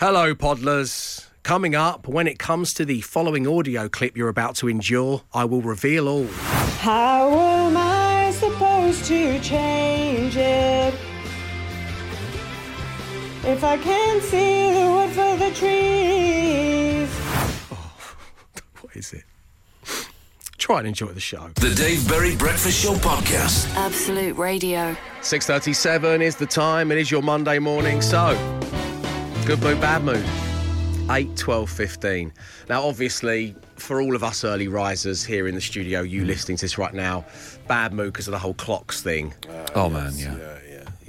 Hello, Podlers. Coming up, when it comes to the following audio clip you're about to endure, I will reveal all. How am I supposed to change it? If I can't see the wood for the trees. Oh, What is it? Try and enjoy the show. The Dave Berry Breakfast Show podcast. Absolute Radio. 6.37 is the time. It is your Monday morning. So, good mood, bad mood. 8, 12, 15. Now, obviously, for all of us early risers here in the studio, you mm. listening to this right now, bad mood because of the whole clocks thing. Oh man, yeah.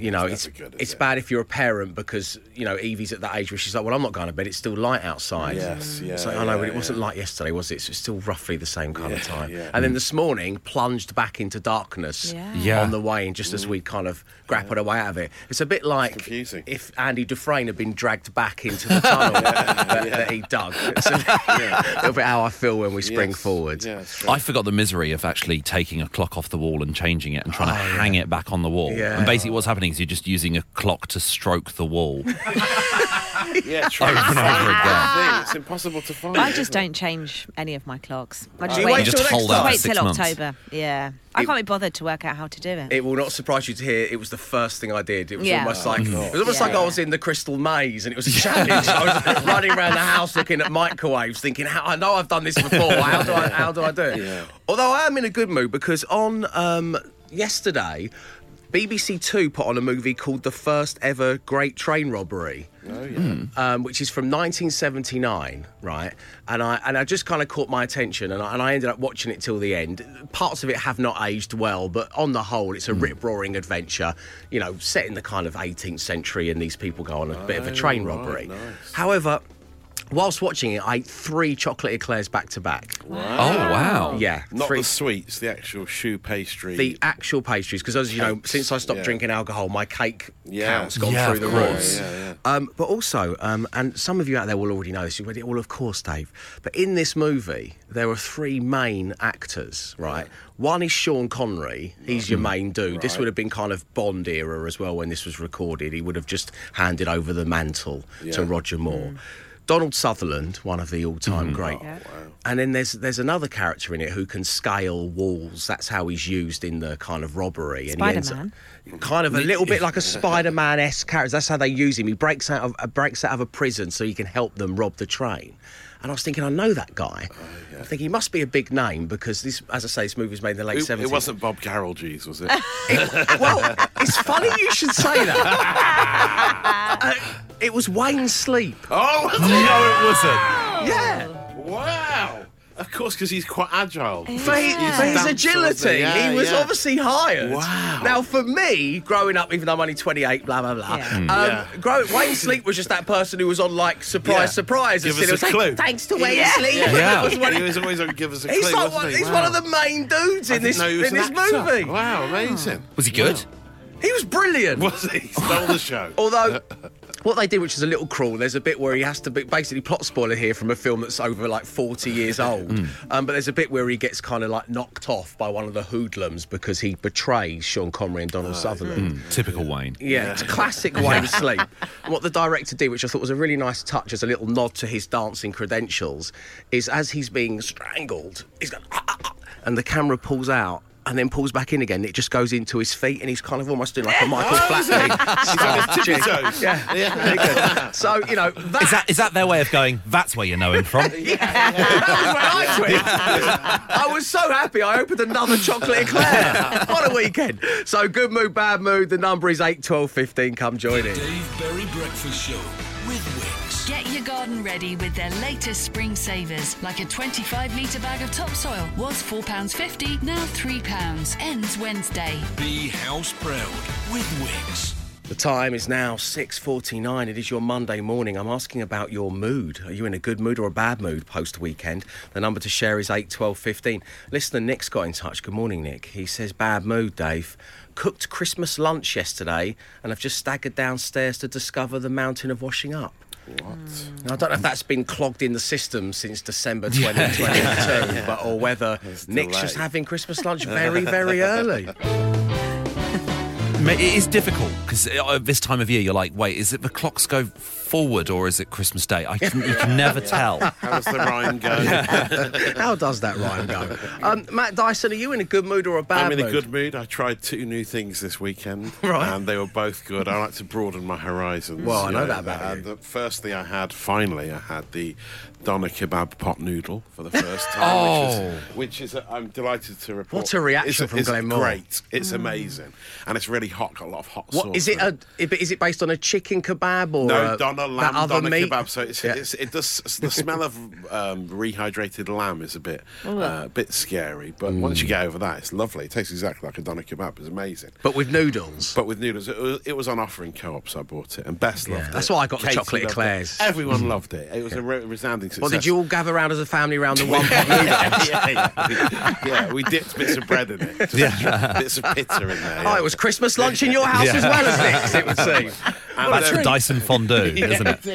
You know, it's good, it's it? bad if you're a parent because you know Evie's at that age where she's like, "Well, I'm not going to bed. It's still light outside." Yes, yeah, So I know, but it yeah, wasn't yeah. light yesterday, was it? So it's still roughly the same kind of time. yeah. And then mm. this morning, plunged back into darkness Yeah. Yeah. on the way, and just as mm. we kind of grappled our way out of it, it's a bit like confusing. if Andy Dufresne had been dragged back into the tunnel that, that he dug. It's a, a little bit how I feel when we spring Yes, forward. Yeah, I forgot the misery of actually taking a clock off the wall and changing it and trying to oh, hang it back on the wall. Oh, Yeah. And basically, what's happening is you're just using a clock to stroke the wall. Yeah, true. Over and over again. It's impossible to find. I just don't change any of my clocks. I just you wait, wait You just till hold out wait till months. October. Yeah, I can't be bothered to work out how to do it. It will not surprise you to hear it was the first thing I did. It was Yeah. almost like it was almost Yeah. like I was in the crystal maze and it was a challenge. I was running around the house looking at microwaves, thinking, "How I know I've done this before. How do I how do I do it?" Yeah. Although I am in a good mood because on um, yesterday. BBC Two put on a movie called The First Ever Great Train Robbery Oh, yeah. um, which is from 1979, right? And I and I just kind of caught my attention, and I, and I ended up watching it till the end. Parts of it have not aged well, but on the whole, it's a rip roaring adventure. You know, set in the kind of 18th century, and these people go on a bit of a train right, robbery. nice. However. Whilst watching it, I ate three chocolate eclairs back to back. Oh wow. Yeah, Not three. the sweets, the actual choux pastry. the actual pastries, because as you know, Cakes, since I stopped yeah. drinking alcohol, my cake Yeah. count's gone Yeah, through of the course. roof. Yeah, yeah, Um, but also, um, and some of you out there will already know this. You've read it all, of course, Dave. But in this movie, there are three main actors, right? One is Sean Connery. He's your main dude. This would have been kind of Bond era as well when this was recorded. He would have just handed over the mantle to Yeah. Roger Moore. Donald Sutherland, one of the all-time mm-hmm. great. Oh, and then there's there's another character in it who can scale walls. That's how he's used in the kind of robbery. And he ends up- Spider-Man. Kind of a little bit like a Spider-Man esque character. That's how they use him. He breaks out of uh, breaks out of a prison so he can help them rob the train. And I was thinking, I know that guy. I think he must be a big name because this, as I say, this movie was made in the late seventies. it wasn't Bob Carolgees, was it? Well, it's funny you should say that. Uh, it was Wayne Sleep. oh. No, it wasn't. Yeah. wow. Of course, because he's quite agile. For, his, for his agility—he Yeah, he was yeah. obviously hired. Wow. Now, for me, growing up, even though I'm only 28, blah blah blah, Yeah. um, Yeah. grow, Wayne Sleep was just that person who was on like surprise, Yeah. surprise. Give us a it was like, clue. Thanks to Wayne Yeah. Sleep. Yeah. That was when he he- was always going to give us a clue. He's, like wasn't one, he? he's Wow. one of the main dudes in this know he was in this actor. movie. Wow, amazing. Was he good? He was brilliant. Was he? Stole the show. Although, what they did, which is a little cruel, there's a bit where he has to be basically plot spoiler here from a film that's over like 40 years old. Um, but there's a bit where he gets kind of like knocked off by one of the hoodlums because he betrays Sean Connery and Donald Sutherland. Typical Wayne. Yeah, it's classic Wayne Sleep. And what the director did, which I thought was a really nice touch as a little nod to his dancing credentials, is as he's being strangled, he's going, "Ah, ah, ah," and the camera pulls out. And then pulls back in again. It just goes into his feet, and he's kind of almost doing like a Michael Flatley style tippy jig. toes. Yeah, Yeah. So you know that, Is that is that their way of going? That's where you know him from. that was when I twitched. I was so happy. I opened another chocolate eclair. what a weekend! So good mood, bad mood. The number is eight, twelve, fifteen. Come join in. Dave Berry Breakfast Show with Wickes. Get your garden ready with their latest spring savers, like a 25 litre bag of topsoil. Was £4.50, now £3. Ends Wednesday. Be house proud with Wickes. The time is now 6:49. It is your Monday morning. I'm asking about your mood. Are you in a good mood or a bad mood post weekend? The number to share is 8 12 15. Listener Nick's got in touch. Good morning, Nick. He says bad mood, Dave. Cooked Christmas lunch yesterday and I've just staggered downstairs to discover the mountain of washing up. What? Now, I don't know if that's been clogged in the system since December 2022, but or whether Nick's just having Christmas lunch very, very early. It is difficult because at uh, uh, this time of year, you're like, wait, is it the clocks go forward or is it Christmas Day? I can, you can never tell. How does the rhyme go? How does that rhyme go? Um, Matt Dyson, are you in a good mood or a bad mood? I'm in mood? a good mood. I tried two new things this weekend, Right. and they were both good. I like to broaden my horizons. Well, I know that about and you. the- firstly, I had finally I had the doner kebab pot noodle for the first time, which is, oh. which is a, I'm delighted to report. What a reaction it's, from it's Glenn Moore. Great, it's mm. amazing, and it's really hot. Got a lot of hot What sauce. Is it? A, is it based on a chicken kebab or no, a, that lamb other doner meat? kebab. So it's, Yeah. it's, it does. The smell of um, rehydrated lamb is a bit, uh, bit scary, but once Mm. you get over that, it's lovely. It tastes exactly like a doner kebab. It's amazing. But with noodles. But with noodles, it was, it was on offer in co-op, so I bought it, and Best Yeah, loved it. that's why I got the chocolate eclairs. It. Everyone loved it. It was a re- resounding success. Well, did you all gather around as a family around the one pot noodle? yeah, yeah, yeah. yeah, we dipped bits of bread in it. Yeah. Bits of pizza in there. Oh, it was Christmas lunch in your house as well as Nick's, it would seem. And That's then- um, Dyson fondue, isn't it?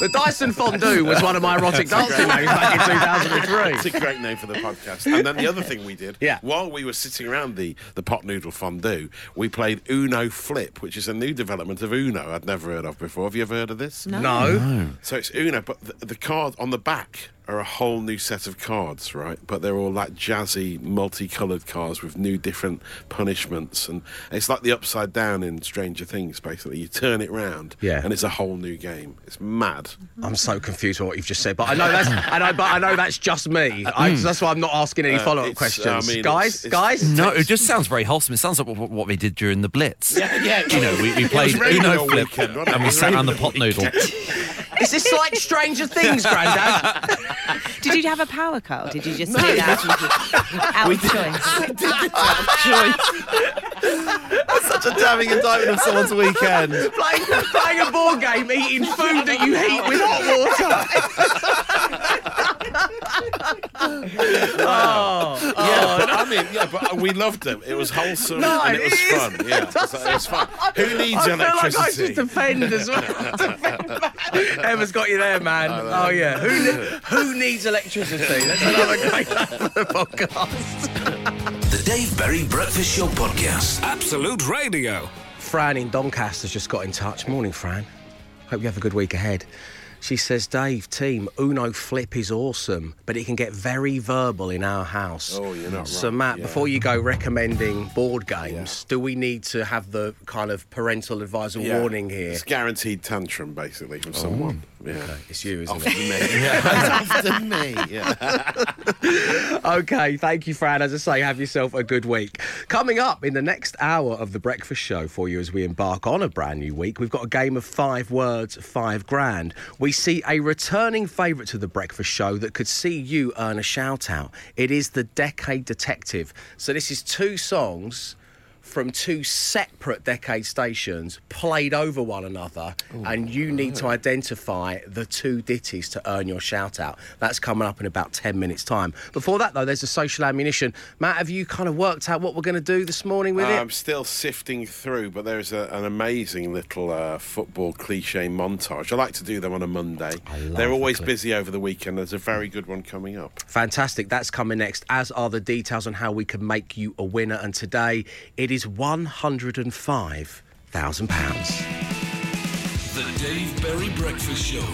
The Dyson Fondue was one of my erotic dancing names back in 2003. It's a great name for the podcast. And then the other thing we did, Yeah. while we were sitting around the, the pot noodle fondue, we played Uno Flip, which is a new development of Uno I'd never heard of before. Have you ever heard of this? No. So it's Uno, but the, the card on the back are a whole new set of cards, right? But they're all like jazzy, multicoloured cards with new different punishments, and it's like the upside down in Stranger Things. Basically, you turn it round, Yeah. and it's a whole new game. It's mad. I'm so confused with what you've just said, but I know that's and I, but I know that's just me. I, that's why I'm not asking any Uh, follow-up it's, questions, I mean, guys. it's- it's- guys, No, it just sounds very wholesome. It sounds like what, what they did during the Blitz. Yeah, yeah. You know, we, we played Uno Flip weekend, and we sat around the pot noodle. is this like Stranger Things, Grandad? Did you have a power cut did you just do that out of choice? That's such a damning indictment of someone's weekend. playing, playing a board game, eating food that you heat with hot water. Oh, Yeah, oh, but, I mean, yeah, but we loved them. It was wholesome No, and it was it is. fun. Yeah, it was, it was fun. Who needs I feel like I electricity? should defend as well. Defend. Emma's got you there, man. Oh yeah. Who ne- who needs electricity? That's another great name the podcast. The Dave Berry Breakfast Show Podcast. Absolute Radio. Fran in Doncaster's just got in touch. Morning, Fran. Hope you have a good week ahead. She says, Dave, team, Uno Flip is awesome, but it can get very verbal in our house. Oh, you're not So, wrong, Matt, yeah. before you go recommending board games, do we need to have the kind of parental advisor Yeah. warning here? It's guaranteed tantrum, basically, from oh. someone. Yeah. It's you, isn't it? me. It's often me. Yeah. Okay, thank you, Fran. As I say, have yourself a good week. Coming up in the next hour of the breakfast show for you as we embark on a brand new week, we've got a game of five words, five grand. We see a returning favourite to the breakfast show that could see you earn a shout out. It is the Decade Detective. So this is two songs. From two separate decade stations played over one another, and you need to identify the two ditties to earn your shout out. That's coming up in about 10 minutes' time. Before that, though, there's a social ammunition. Matt, have you kind of worked out what we're going to do this morning with it? I'm still sifting through, but there's a, an amazing little uh, football cliche montage. I like to do them on a Monday. love They're always clip. busy over the weekend. There's a very good one coming up. Fantastic. That's coming next, as are the details on how we can make you a winner. And today, it is £105,000. The Dave Berry Breakfast Show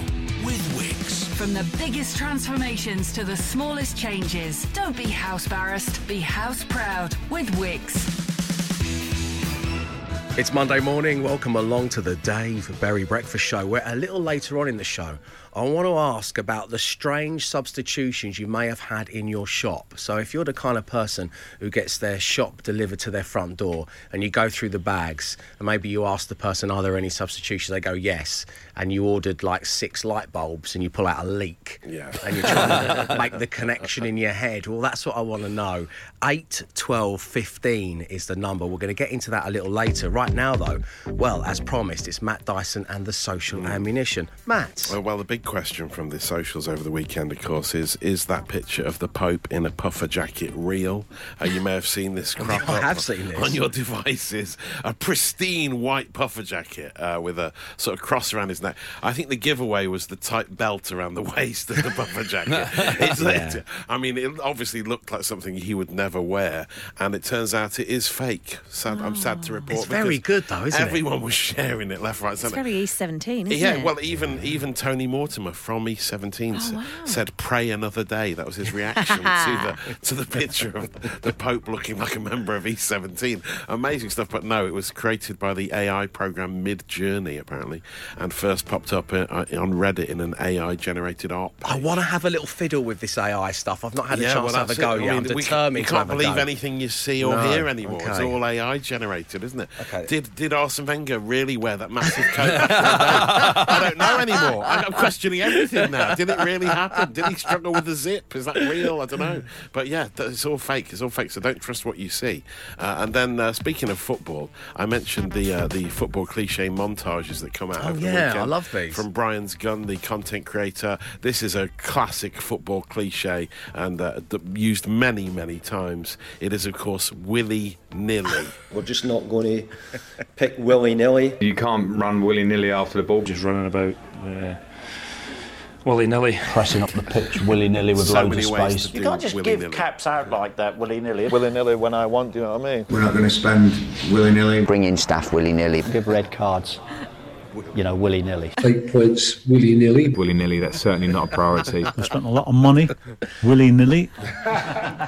with Wickes. From the biggest transformations to the smallest changes, don't be house barrassed, be house proud with Wickes. It's Monday morning. Welcome along to the Dave Berry Breakfast Show. Where a little later on in the show, I want to ask about the strange substitutions you may have had in your shop. So, if you're the kind of person who gets their shop delivered to their front door and you go through the bags and maybe you ask the person, Are there any substitutions? They go, Yes. And you ordered like six light bulbs and you pull out a leak. Yeah. And you're trying to make the connection in your head. Well, that's what I want to know. 8, 12, 15 is the number. We're going to get into that a little later. Right now, though, well, as promised, it's Matt Dyson and the social ammunition. Matt. Uh, well, the big question from the socials over the weekend, of course, is is that picture of the Pope in a puffer jacket real? Uh, you may have seen this crop I have seen this. on your devices. A pristine white puffer jacket uh, with a sort of cross around his neck. I think the giveaway was the tight belt around the waist of the puffer jacket. It's- Yeah. I mean, it obviously looked like something he would never wear, and it turns out it is fake. Sad, I'm sad to report It's very very good though, isn't it? Everyone was sharing it left, right, It's centre. It's very East 17, isn't Yeah, it? well, even even Tony Mortimer from E17 Oh, wow. said, "Pray another day." That was his reaction to the to the picture of the Pope looking like a member of E17. Amazing stuff, but no, it was created by the AI program Midjourney apparently, and first popped up uh, on Reddit in an AI generated art. I want to have a little fiddle with this AI stuff. I've not had a Yeah, chance well, to have a go it. I yet. mean, I'm we- determined You to can't have a believe go. anything you see or No, hear anymore. It's all AI generated, isn't it? Okay. Did did Arsene Wenger really wear that massive coat? back in the day? I don't know anymore. I- I'm questioning everything now. Did it really happen? Did he struggle with the zip? Is that real? I don't know. But yeah, it's all fake. It's all fake. So don't trust what you see. Uh, and then uh, speaking of football, I mentioned the uh, the football cliche montages that come out. Oh, over the yeah, I love these. From Brian's Gun, the content creator. This is a classic football cliche and uh, used many, many times. It is, of course, willy nilly. We're just not going to pick willy nilly. You can't run willy nilly after the ball. just running about uh, willy nilly. Pressing up the pitch willy nilly with so loads many of space. to You can't just give caps out like that willy nilly. Willy nilly when I want, do you know what I mean? We're not going to spend willy nilly. Bring in staff willy nilly. Give red cards, you know, willy nilly. Take points willy nilly. Willy nilly, that's certainly not a priority. I spent a lot of money, willy nilly.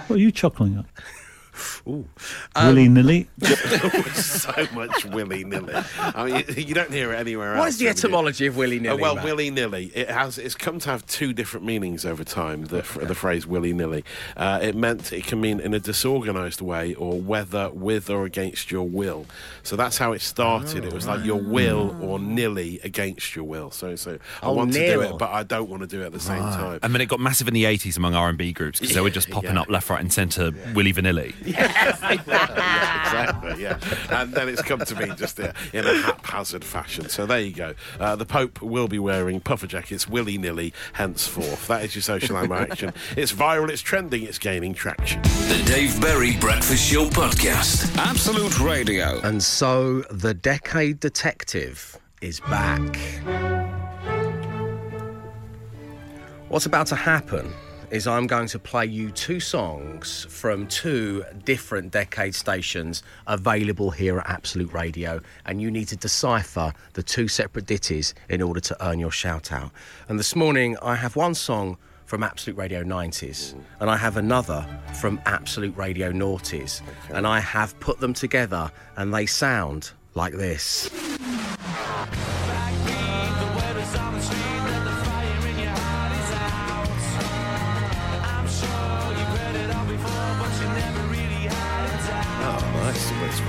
What are you chuckling at? Willy nilly. so much willy nilly. I mean, you, you don't hear it anywhere else. What is the really, do you? etymology of willy Uh, nilly? well, willy nilly. It has. It's come to have two different meanings over time. The, f- the phrase willy nilly. Uh, it meant it can mean in a disorganised way, or whether with or against your will. So that's how it started. it was like your will or nilly against your will. So, so I Oh, want to do it, but I don't want to do it at the same time. And then it got massive in the 80s among R&B groups because they were just popping Yeah. up left, right and centre Willy Vanilli. exactly, yeah. And then it's come to me just in a haphazard fashion. So there you go. Uh, the Pope will be wearing puffer jackets willy nilly henceforth. That is your social ammo action. It's viral, it's trending, it's gaining traction. The Dave Berry Breakfast Show Podcast. Absolute Radio. And so the Decade Detective is back. What's about to happen is I'm going to play you two songs from two different decade stations available here at Absolute Radio, and you need to decipher the two separate ditties in order to earn your shout out. And this morning I have one song from Absolute Radio 90s, and I have another from Absolute Radio Noughties, and I have put them together, and they sound like this.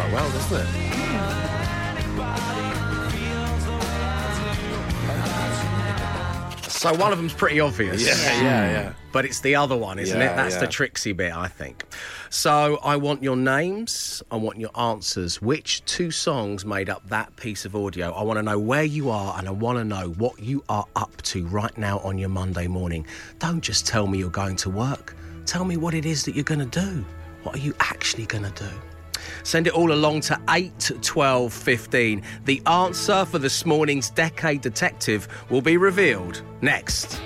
Quite well, doesn't it? So one of them's pretty obvious. Yeah, yeah, yeah. But it's the other one, isn't Yeah, it? That's the yeah. tricksy bit, I think. So I want your names. I want your answers. Which two songs made up that piece of audio? I want to know where you are and I want to know what you are up to right now on your Monday morning. Don't just tell me you're going to work. Tell me what it is that you're going to do. What are you actually going to do? Send it all along to 8 12 15. The answer for this morning's Decade Detective will be revealed next.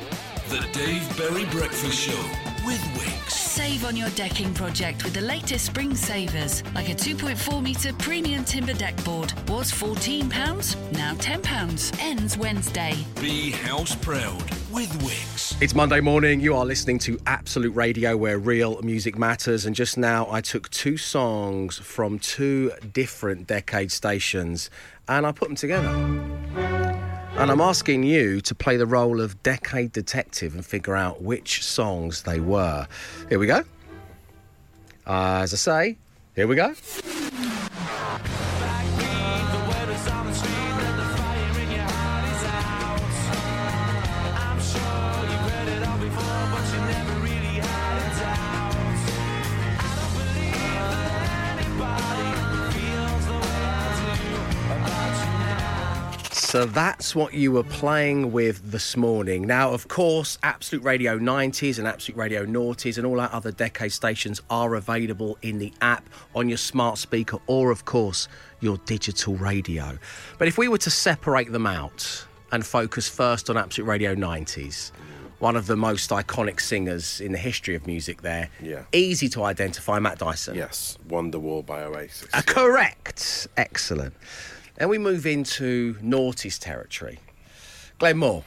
The Dave Berry Breakfast Show with Wickes. Save on your decking project with the latest spring savers, like a 2.4 metre premium timber deck board. Was £14, now £10. Ends Wednesday. Be house proud with Wickes. It's Monday morning. You are listening to Absolute Radio, where real music matters. And just now, I took two songs from two different decade stations and I put them together. And I'm asking you to play the role of decade detective and figure out which songs they were. Here we go. Uh, as I say, here we go. So that's what you were playing with this morning. Now, of course, Absolute Radio 90s and Absolute Radio Noughties and all our other decade stations are available in the app on your smart speaker or, of course, your digital radio. But if we were to separate them out and focus first on Absolute Radio 90s, one of the most iconic singers in the history of music there. Yeah. Easy to identify, Matt Dyson. Yes, Wonderwall by Oasis. Uh, correct. Excellent. Then we move into Noughties territory. Glenn Moore.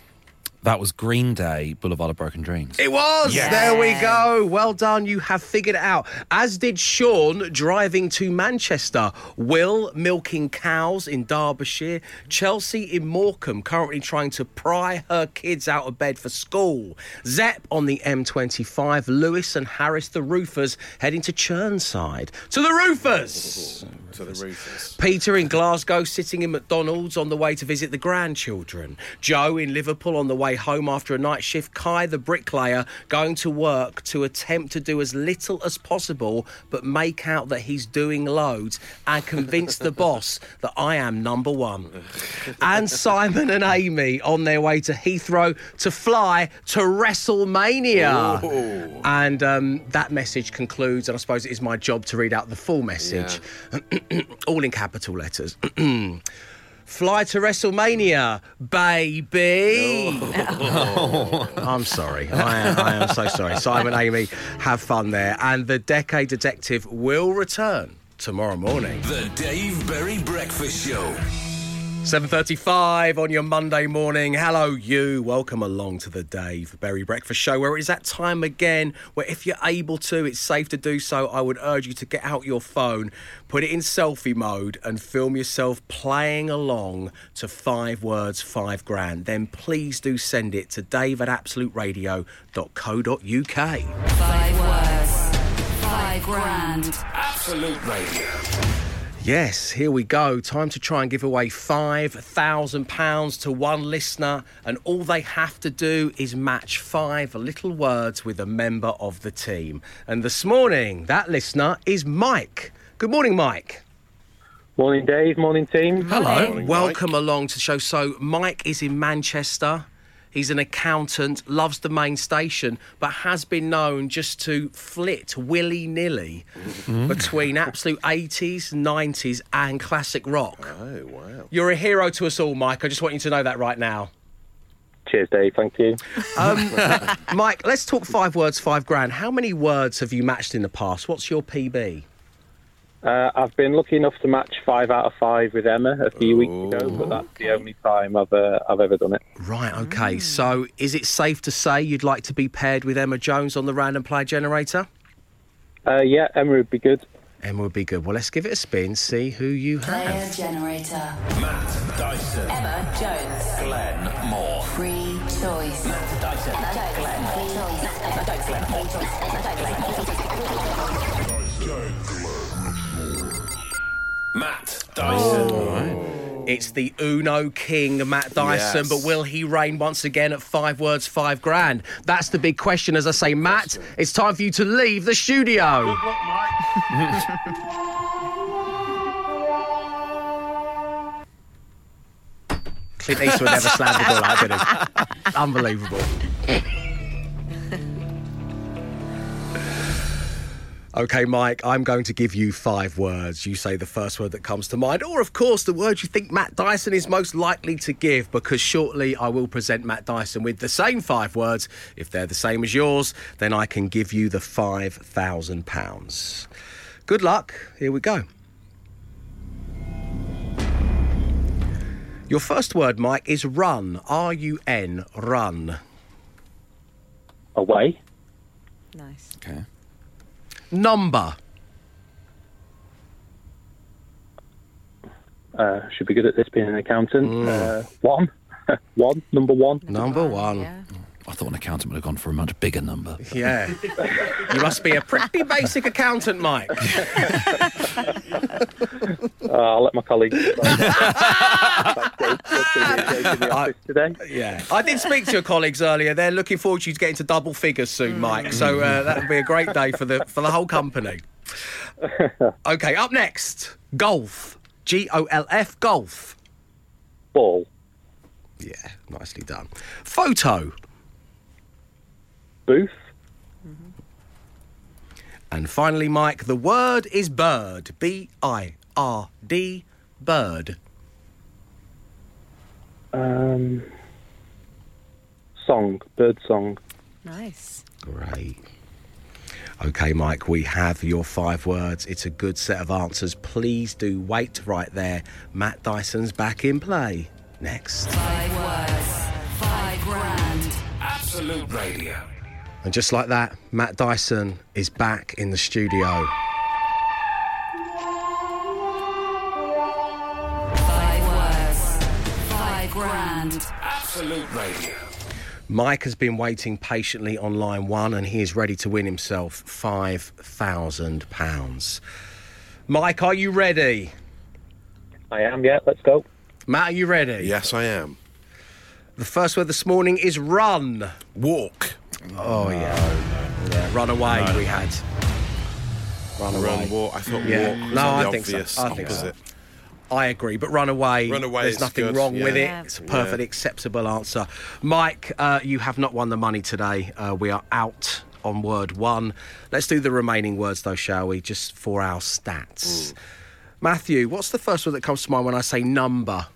That was Green Day, Boulevard of Broken Dreams. It was. Yes. There we go. Well done. You have figured it out. As did Sean driving to Manchester. Will milking cows in Derbyshire. Chelsea in Morecambe currently trying to pry her kids out of bed for school. Zep on the M25. Lewis and Harris the roofers heading to Churnside. To the roofers. To the roofers. Peter in Glasgow sitting in McDonald's on the way to visit the grandchildren. Joe in Liverpool on the way home after a night shift. Kai the bricklayer going to work to attempt to do as little as possible but make out that he's doing loads and convince the boss that I am number one. And Simon and Amy on their way to Heathrow to fly to WrestleMania. And um, that message concludes, and I suppose it is my job to read out the full message, all in capital letters. Fly to WrestleMania, baby. Oh. I'm sorry. I am, I am so sorry. Simon, Amy, have fun there. And the Decade Detective will return tomorrow morning. The Dave Berry Breakfast Show. 7.35 on your Monday morning. Hello, you. Welcome along to the Dave Berry Breakfast Show, where it is that time again where if you're able to, it's safe to do so. I would urge you to get out your phone, put it in selfie mode, and film yourself playing along to five words, five grand. Then please do send it to dave at absoluteradio.co.uk. Five words, five grand. Absolute Radio. Yes, here we go. Time to try and give away £5,000 to one listener, and all they have to do is match five little words with a member of the team. And this morning, that listener is Mike. Good morning, Mike. Morning, Dave. Morning, team. Hello. Welcome along to the show. So, Mike is in Manchester. He's an accountant, loves the main station, but has been known just to flit willy nilly between absolute 80s, 90s, and classic rock. Oh, wow. You're a hero to us all, Mike. I just want you to know that right now. Cheers, Dave. Thank you. Um, Mike, let's talk five words, five grand. How many words have you matched in the past? What's your PB? Uh, I've been lucky enough to match five out of five with Emma a few weeks ago, but that's the only time I've uh, I've ever done it. Right, okay. So is it safe to say you'd like to be paired with Emma Jones on the random play generator? Uh, yeah, Emma would be good. Emma would be good. Well, let's give it a spin, see who you have. Player generator. Matt Dyson. Emma Jones. Matt Dyson. Oh. It's the Uno King, Matt Dyson, Yes. but will he reign once again at five words, five grand? That's the big question. As I say, Matt, it's time for you to leave the studio. Clint Eastwood never slammed the door out, did he? Unbelievable. Okay, Mike, I'm going to give you five words. You say the first word that comes to mind, or of course, the word you think Matt Dyson is most likely to give, because shortly I will present Matt Dyson with the same five words. If they're the same as yours, then I can give you the £5,000. Good luck. Here we go. Your first word, Mike, is run. R U N, run. Away. Nice. Okay. Number. Uh, should be good at this being an accountant. Uh, one. one. Number one. Number one. I thought an accountant would have gone for a much bigger number. Yeah. you must be a pretty basic accountant, Mike. Uh, I'll let my colleagues. Thanks, Dave. What's gonna be a day in the office today? Yeah. I did speak to your colleagues earlier. They're looking forward to you getting to double figures soon, Mike. So uh, that would be a great day for the for the whole company. Okay, up next, golf. G O L F, golf. Ball. Yeah, nicely done. Photo. Booth. And finally, Mike, the word is bird. B I R D, bird. Um, song. Bird song. Nice. Great. Okay, Mike, we have your five words. It's a good set of answers. Please do wait right there. Matt Dyson's back in play. Next. Five words, five grand. Absolute Radio. And just like that, Matt Dyson is back in the studio. Absolute Radio. Mike has been waiting patiently on line one and he is ready to win himself £5,000. Mike, are you ready? I am, yeah, let's go. Matt, are you ready? Yes, I am. The first word this morning is run. Walk. Oh, yeah. yeah. Run away, we had. Run away. Run, walk. I thought Yeah. walk was No, the I think so. obvious I think so. Opposite. I agree, but run away. Run away There's nothing good, wrong with it. yeah. It's a Yeah. acceptable answer. Mike, uh, you have not won the money today. Uh, we are out on word one. Let's do the remaining words, though, shall we? Just for our stats. Matthew, what's the first word that comes to mind when I say number?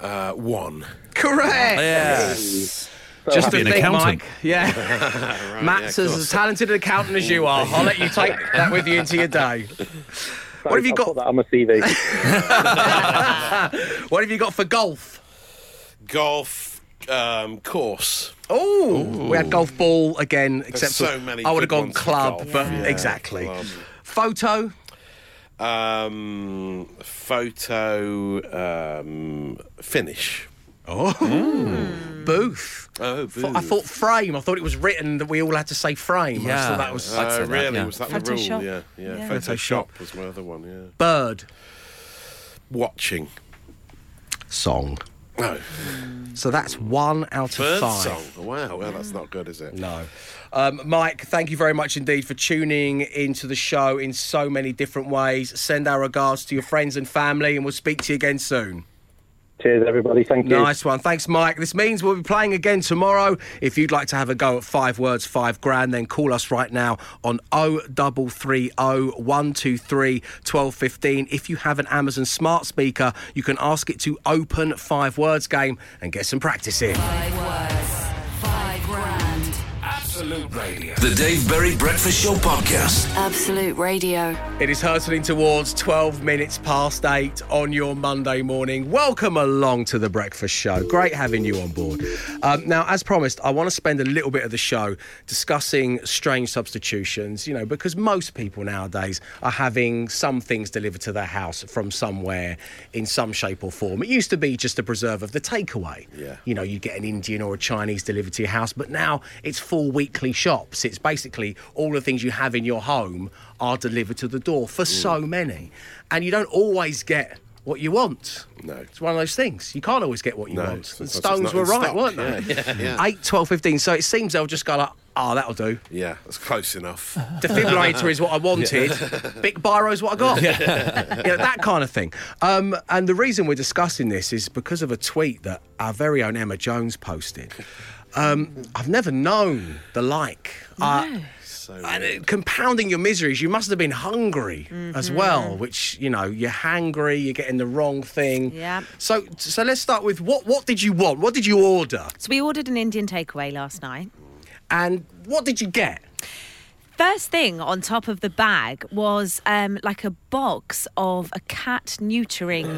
Uh, one. Correct. Yes. Just Be to an think, accountant. Mike. Yeah. Right, Matt's yeah, as course. talented an accountant as you are. I'll let you take that with you into your day. What have you I'll got? Put that on my CV. What have you got for golf? Golf um, course. Oh, we had golf ball again, There's except so for many I would have good gone ones for club, golf. but Yeah. exactly. Club. Photo. Um, photo um, finish. Oh, booth. Oh, Thought- I thought frame. I thought it was written that we all had to say frame. I Yeah. thought that was I'd say Oh, that, really? yeah. Was that the rule? Yeah, yeah. Yeah. Photoshop was my other one. Yeah. bird Watching. song. No. So that's one out of Bird five. song. Wow. Well, that's not good, is it? No. Um, Mike, thank you very much indeed for tuning into the show in so many different ways. Send our regards to your friends and family, and we'll speak to you again soon. Cheers, everybody. Thank you. Nice one. Thanks, Mike. This means we'll be playing again tomorrow. If you'd like to have a go at five words, five grand, then call us right now on 0330 123 1215. If you have an Amazon smart speaker, you can ask it to open five words game and get some practice in. Absolute Radio. The Dave Berry Breakfast Show Podcast. Absolute Radio. It is hurtling towards 12 minutes past eight on your Monday morning. Welcome along to the breakfast show. Great having you on board. Um, now, as promised, I want to spend a little bit of the show discussing strange substitutions, you know, because most people nowadays are having some things delivered to their house from somewhere in some shape or form. It used to be just a preserve of the takeaway. Yeah. You know, you get an Indian or a Chinese delivered to your house, but now it's full weekly shops. It's basically all the things you have in your home are delivered to the door for so many. And you don't always get what you want. No. It's one of those things. You can't always get what you No, want. The Stones were right, stock. weren't they? Yeah, yeah, yeah. 8, 12, 15. So it seems they'll just go like, oh, that'll do. Yeah, that's close enough. Defibrillator is what I wanted. Big Biro's what I got. You know, that kind of thing. Um, and the reason we're discussing this is because of a tweet that our very own Emma Jones posted. Um, I've never known the like. Uh, So and it- compounding your miseries, you must have been hungry as well. Which you know, you're hangry, you're getting the wrong thing. Yeah. So, so let's start with what? What did you want? What did you order? So we ordered an Indian takeaway last night. And what did you get? First thing on top of the bag was um, like a box of a cat neutering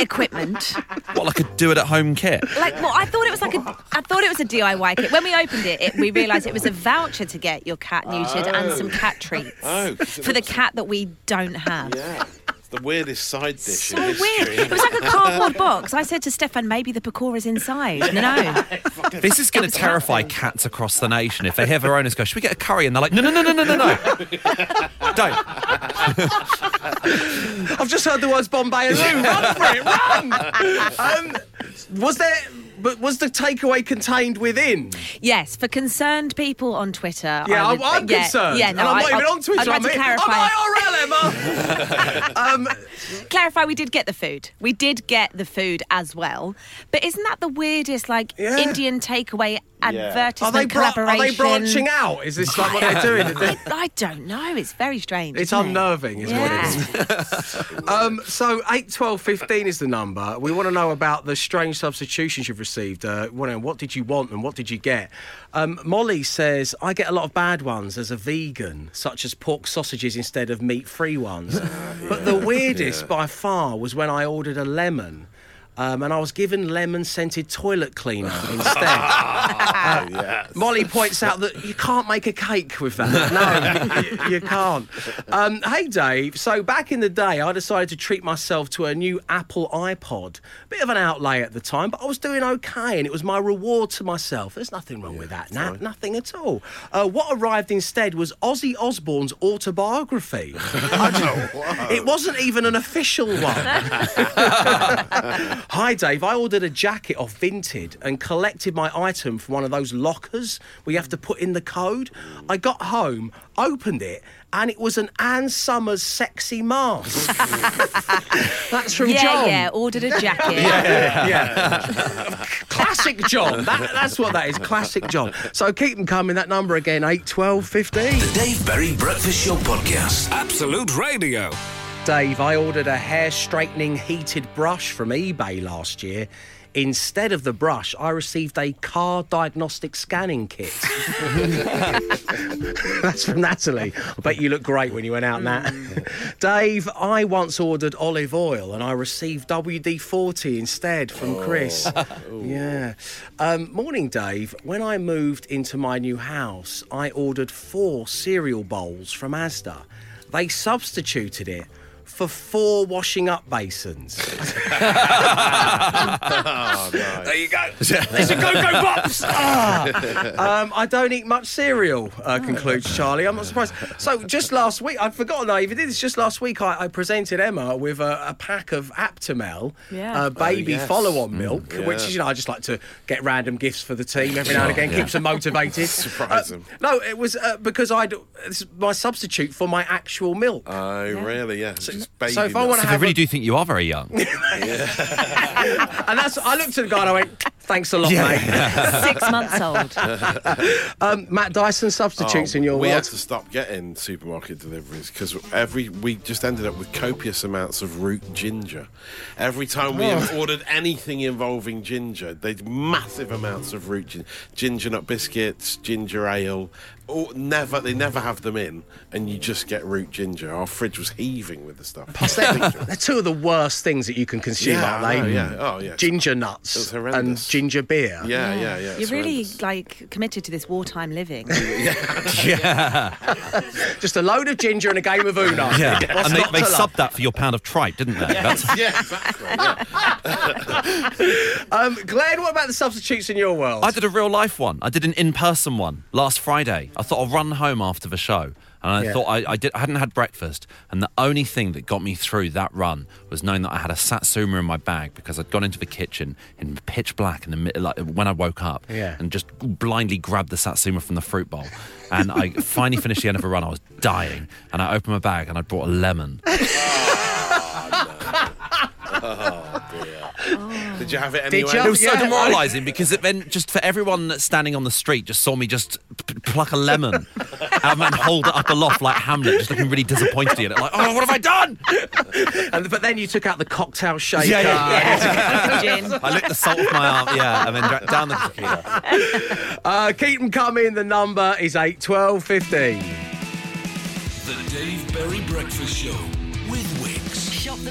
equipment. What, like a do it at home kit? Like, well, I thought it was like a, I thought it was a DIY kit. When we opened it, it we realised it was a voucher to get your cat neutered and some cat treats Oh, 'cause it for the cat that we don't have. Yeah. It's the weirdest side dish So in weird. It was like a cardboard box. I said to Stefan, maybe the pakora's inside. No, no. This is going to terrify cats across the nation if they hear their owners go, Should we get a curry? And they're like, No, no, no, no, no, no, no. Don't. I've just heard the words Bombay and Lou. Run for it, run! Um, was there? But was the takeaway contained within? Yes, for concerned people on Twitter. Yeah, I I'm, would- I'm yeah, concerned. Yeah, no, and I'm I, not even I'll- on Twitter. I'd like I'm, to here- clarify. I'm IRL, Emma. um, clarify we did get the food. We did get the food as well. But isn't that the weirdest, like, Yeah. Indian takeaway advertisement Are they, bran- are they branching out? Is this like what they're doing? I, I don't know. It's very strange. It's isn't it? unnerving, is what it is. um, so eight, twelve, fifteen is the number. We want to know about the strange substitutions you've received. Uh, what, what did you want and what did you get? Um, Molly says I get a lot of bad ones as a vegan, such as pork sausages instead of meat-free ones. but the weirdest Yeah. by far was when I ordered a lemon. Um, and I was given lemon scented toilet cleaner instead. Uh, yes. Molly points out that you can't make a cake with that. No, you, you can't. Um, hey, Dave. So back in the day, I decided to treat myself to a new Apple iPod. Bit of an outlay at the time, but I was doing okay, and it was my reward to myself. There's nothing wrong with that, Nat. Nothing at all. Uh, what arrived instead was Ozzy Osbourne's autobiography. I- it wasn't even an official one. Hi, Dave. I ordered a jacket off Vinted and collected my item from one of those lockers where you have to put in the code. I got home, opened it, and it was an Ann Summers sexy mask. That's from yeah, John. yeah. Yeah, ordered a jacket. Yeah, yeah. Classic John. That, that's what that is. Classic John. So keep them coming. That number again, 8, 12, 15. The Dave Berry Breakfast Show Podcast. Absolute Radio. Dave, I ordered a hair straightening heated brush from eBay last year. Instead of the brush, I received a car diagnostic scanning kit. That's from Natalie. I bet you look great when you went out, Nat. Dave, I once ordered olive oil and I received WD 40 instead from Chris. Yeah. Um, morning, Dave. When I moved into my new house, I ordered four cereal bowls from Asda. They substituted it for four washing up basins. Oh, nice. There you go. There's a go go box. Ah. Um, I don't eat much cereal. Uh, concludes Charlie. I'm not surprised. So just last week, I'd forgotten I even did this. Just last week, I, I presented Emma with a, a pack of Aptamil, Yeah. uh, baby Oh, yes. follow-on milk, which yeah. is you know I just like to get random gifts for the team every now and again, yeah. keeps them motivated. Surprise Uh, them. No, it was uh, because I it's my substitute for my actual milk. Oh, really? Yeah. Just baby so if I want to So they really a- do think you are very young. and that's I looked at the guy and I went, "Thanks a lot, mate." Six months old. Um, Matt Dyson substitutes Oh, in your we world. had to stop getting supermarket deliveries because every we just ended up with copious amounts of root ginger. Every time we Oh. ordered anything involving ginger, they'd massive amounts of root ginger, ginger nut biscuits, ginger ale. Or never, they never have them in, and you just get root ginger. Our fridge was heaving with the stuff. They're, they're two of the worst things that you can consume, Yeah, aren't they? know, yeah. Oh, yeah. Ginger It nuts was and horrendous. Ginger beer. yeah, yeah, yeah. You're it's really horrendous. like committed to this wartime living. Yeah. Just a load of ginger and a game of Uno. Yeah, What's and they, not they to love? subbed that for your pound of tripe, didn't they? That's, yeah, exactly. Yeah. Um, Glenn, what about the substitutes in your world? I did a real life one. I did an in person one last Friday. I thought I'll run home after the show. And I Yeah. thought I, I, did, I hadn't had breakfast. And the only thing that got me through that run was knowing that I had a satsuma in my bag because I'd gone into the kitchen in pitch black in the middle, like, when I woke up Yeah. and just blindly grabbed the satsuma from the fruit bowl. And I finally finished the end of the run. I was dying. And I opened my bag and I brought a lemon. Did you have it Did anyway? you? It was so Yeah. demoralising because it then just for everyone that's standing on the street just saw me just p- pluck a lemon um, and hold it up aloft like Hamlet, just looking really disappointed in it. Like, oh, what have I done? And, but then you took out the cocktail shaker. Yeah, yeah, Gin. I licked the salt off my arm, yeah, and then dra- down the tequila. Uh, keep them coming. The number is eight twelve fifteen. The Dave Berry Breakfast Show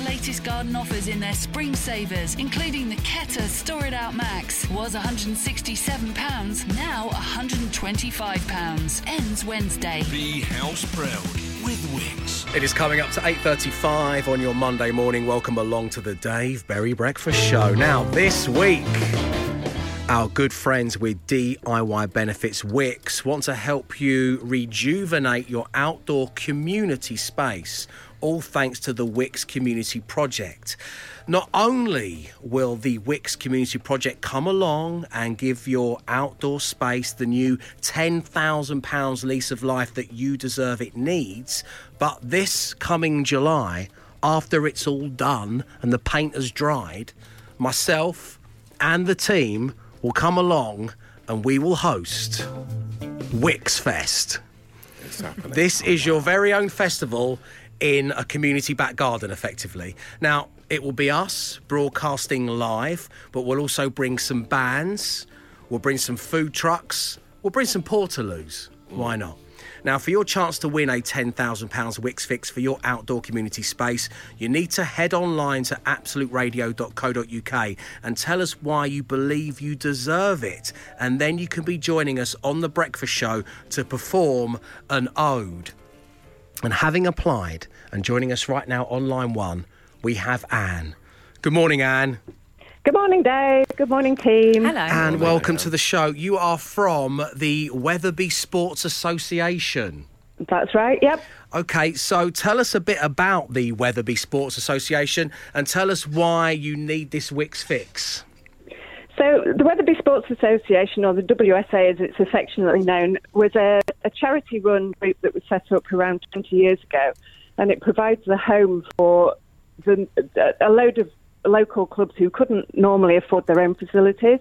latest garden offers in their spring savers, including the Keter Store It Out Max. Was £167, now £125. Ends Wednesday. Be house proud with Wickes. It is coming up to 8.35 on your Monday morning. Welcome along to the Dave Berry Breakfast Show. Now, this week, our good friends with DIY Benefits Wickes want to help you rejuvenate your outdoor community space, all thanks to the Wickes Community Project. Not only will the Wickes Community Project come along and give your outdoor space the new £10,000 lease of life that you deserve it needs, but this coming July, after it's all done and the paint has dried, myself and the team will come along and we will host Wickes Fest. This is your very own festival in a community back garden, effectively. Now, it will be us broadcasting live, but we'll also bring some bands, we'll bring some food trucks, we'll bring some portaloos. Why not? Now, for your chance to win a £10,000 Wickes Fix for your outdoor community space, you need to head online to absoluteradio.co.uk and tell us why you believe you deserve it. And then you can be joining us on The Breakfast Show to perform an ode. And having applied and joining us right now on line one, we have Anne. Good morning, Anne. Good morning, Dave. Good morning, team. Hello. And welcome to the show. You are from the Wetherby Sports Association. That's right, yep. Okay, so tell us a bit about the Wetherby Sports Association and tell us why you need this Wickes fix. So, the Wetherby Sports Association, or the WSA as it's affectionately known, was a, a charity run group that was set up around 20 years ago. And it provides a home for the, a load of local clubs who couldn't normally afford their own facilities.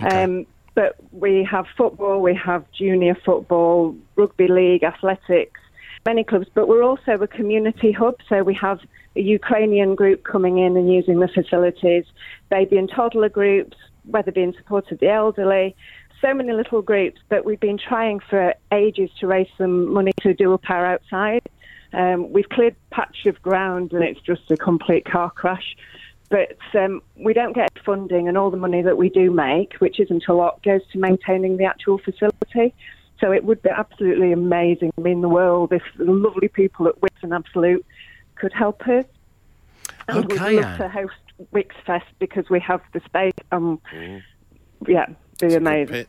Um, but we have football, we have junior football, rugby league, athletics, many clubs, but we're also a community hub. So we have a Ukrainian group coming in and using the facilities, baby and toddler groups, whether being support of the elderly, so many little groups. But we've been trying for ages to raise some money to do up our outside. Um, we've cleared patch of ground and it's just a complete car crash. But um, we don't get funding, and all the money that we do make, which isn't a lot, goes to maintaining the actual facility. So it would be absolutely amazing. I mean, the world if the lovely people at Wickes and Absolute could help us. And Okay, we'd love Anne. to host Wickes Fest because we have the space. Um, yeah, be amazing.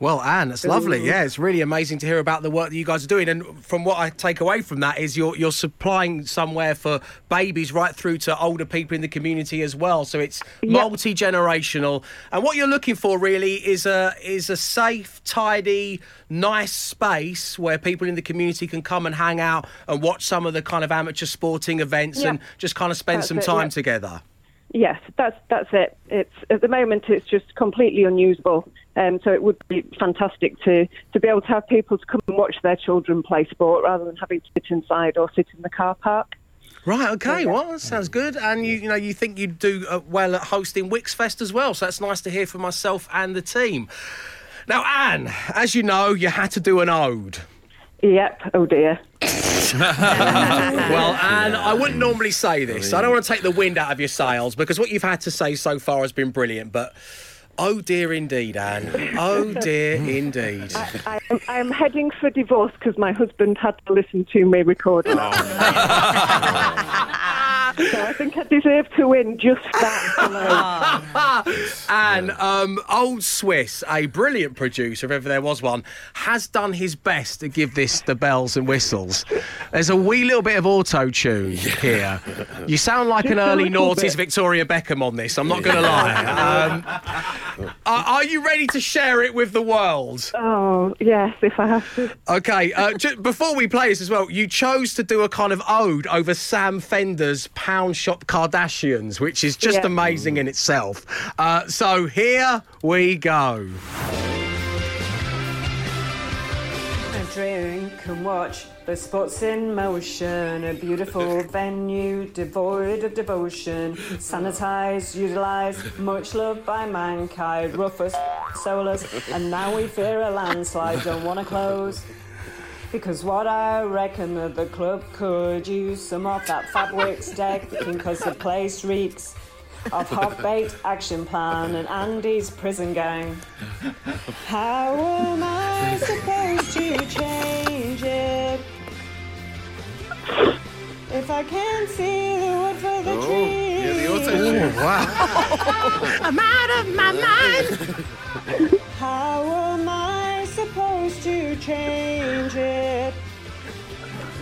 Well, Anne, it's lovely. Yeah, it's really amazing to hear about the work that you guys are doing. And from what I take away from that is you're you're supplying somewhere for babies right through to older people in the community as well. So it's multi generational. And what you're looking for really is a is a safe, tidy, nice space where people in the community can come and hang out and watch some of the kind of amateur sporting events Yeah. and just kind of spend That's some it, time yeah. together. Yes, that's that's it. It's at the moment it's just completely unusable. Um, so it would be fantastic to to be able to have people to come and watch their children play sport rather than having to sit inside or sit in the car park. Right. Okay. Well, that sounds good. And you, you know, you think you'd do uh, well at hosting Wickes Fest as well. So that's nice to hear from myself and the team. Now, Anne, as you know, you had to do an ode. Yep. Oh dear. well, Anne, I wouldn't normally say this. I don't want to take the wind out of your sails because what you've had to say so far has been brilliant. But oh dear, indeed, Anne. Oh dear, indeed. I am, I am heading for divorce because my husband had to listen to me record it. Oh. so I think I deserve to win just that and um, Old Swiss, a brilliant producer, if ever there was one, has done his best to give this the bells and whistles. There's a wee little bit of auto tune here. You sound like an Just a early little noughties bit. Victoria Beckham on this. I'm not going to lie. Um, are, are you ready to share it with the world? Oh yes, if I have to. Okay, uh, ju- before we play this as well, you chose to do a kind of ode over Sam Fender's Pound Shop Kardashians, which is just Yeah. amazing in itself. Uh, so here we go. I drink and watch the sports in motion, a beautiful venue devoid of devotion, sanitized, utilized, much loved by mankind, roughest, soulless, and now we fear a landslide, don't want to close. Because what I reckon that the club could use some of that Fabwix deck because the place reeks of hot bait action plan and Andy's prison gang. How am I supposed to change it? If I can't see the wood for the Oh, trees. yeah, the auto-tune. wow. I'm out of my mind. How am I supposed to change it?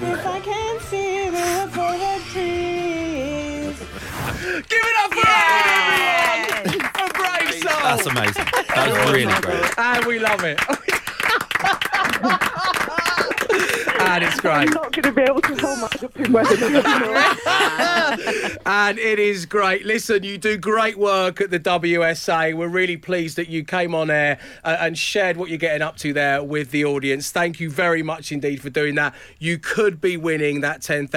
If I can't see the wood for the trees. Give it up for Anne, everyone! A brave soul! That's amazing. That was really great. And ah, we love it. and it's great. I'm not going to be able to hold my up in weather. and it is great. Listen, you do great work at the WSA. We're really pleased that you came on air uh, and shared what you're getting up to there with the audience. Thank you very much indeed for doing that. You could be winning that £10,000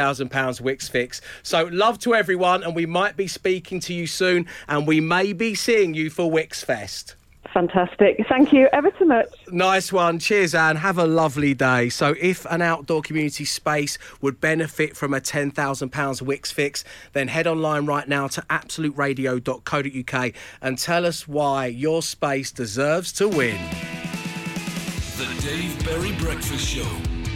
Wickes Fix. So, love to everyone, and we might be speaking to you soon, and we may be seeing you for Wickes Fest. Fantastic. Thank you ever so much. Nice one. Cheers, Anne. Have a lovely day. So, if an outdoor community space would benefit from a £10,000 Wickes fix, then head online right now to absoluteradio.co.uk and tell us why your space deserves to win. The Dave Berry Breakfast Show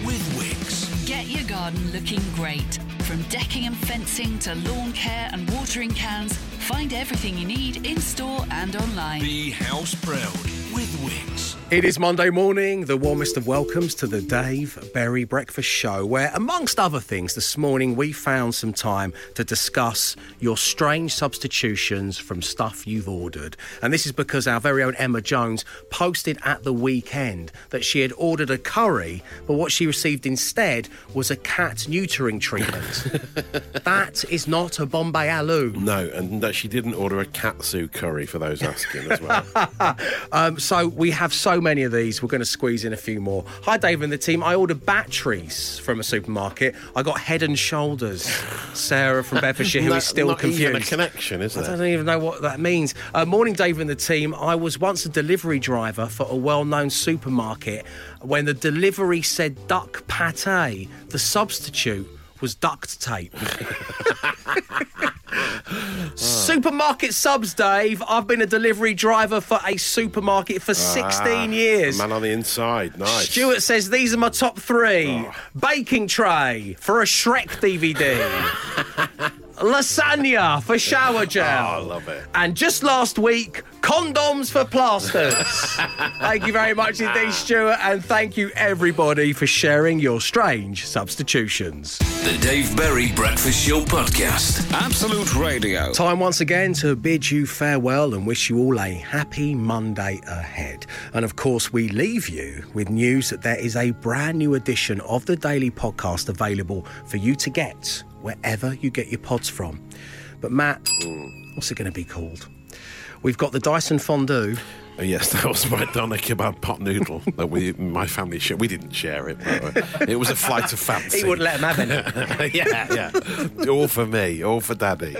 with Wickes. Get your garden looking great. From decking and fencing to lawn care and watering cans, find everything you need in store and online. Be house proud with Wickes. It is Monday morning, the warmest of welcomes to the Dave Berry Breakfast Show, where, amongst other things, this morning we found some time to discuss your strange substitutions from stuff you've ordered. And this is because our very own Emma Jones posted at the weekend that she had ordered a curry, but what she received instead was a cat neutering treatment. that is not a Bombay Aloo. No, and that she didn't order a katsu curry for those asking as well. um, so we have so many of these. We're going to squeeze in a few more. Hi, Dave and the team. I ordered batteries from a supermarket. I got Head and Shoulders. Sarah from Bedfordshire, who is still not confused. even a connection, is I don't even know what that means. Uh, morning, Dave and the team. I was once a delivery driver for a well-known supermarket. When the delivery said duck pate, the substitute was duct tape. Supermarket subs, Dave. I've been a delivery driver for a supermarket for 16 Ah, years. Man on the inside, nice. Stuart says these are my top three. Baking tray for a Shrek DVD. Lasagna for shower gel. Oh, I love it. And just last week, condoms for plasters. thank you very much indeed, Stuart, and thank you everybody for sharing your strange substitutions. The Dave Berry Breakfast Show podcast. Absolute Radio. Time once again to bid you farewell and wish you all a happy Monday ahead. And of course, we leave you with news that there is a brand new edition of the Daily Podcast available for you to get wherever you get your pods from. But Matt, what's it going to be called? We've got the Dyson Fondue. Oh, yes, that was my doner kebab pot noodle that we, my family shared. We didn't share it. But uh, it was a flight of fancy. He wouldn't let him have it. yeah, yeah. All for me, all for daddy.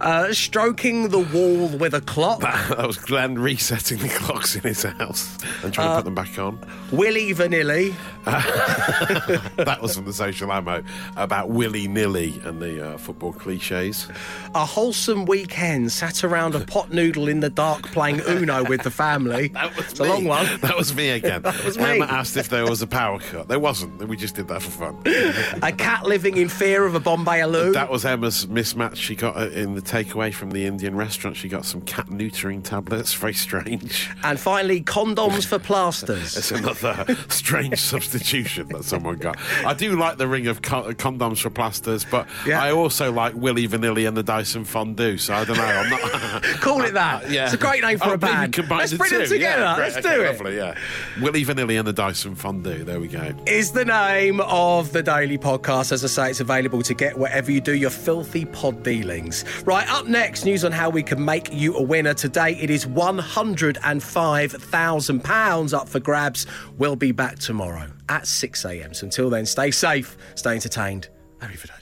Uh, stroking the wall with a clock. That was Glenn resetting the clocks in his house and trying Uh, to put them back on. Willy Vanilli. that was from the social ammo about willy nilly and the uh, football cliches. A wholesome weekend sat around a pot noodle in the dark playing Uno with the family. That was it's a long one. That was me again. That was me. Emma asked if there was a power cut. There wasn't. We just did that for fun. A cat living in fear of a Bombay Aloo. That was Emma's mismatch. She got uh, in the takeaway from the Indian restaurant. She got some cat neutering tablets. Very strange. And finally, condoms for plasters. It's another strange substitution that someone got. I do like the ring of condoms for plasters, but I also like Willy Vanilli and the Dyson Fondue. So I don't know. I'm not. Call it that. yeah, It's a great name for Oh, a band. Let's the bring them together. Yeah. Let's Okay, do it. Lovely, yeah. Willy Vanilli and the Dyson Fondue. There we go. Is the name of the daily podcast. As I say, it's available to get wherever you do your filthy pod dealings. Right, up next, news on how we can make you a winner. Today, it is £105,000 up for grabs. We'll be back tomorrow at 6 a.m. So until then, stay safe, stay entertained. Arrivederci.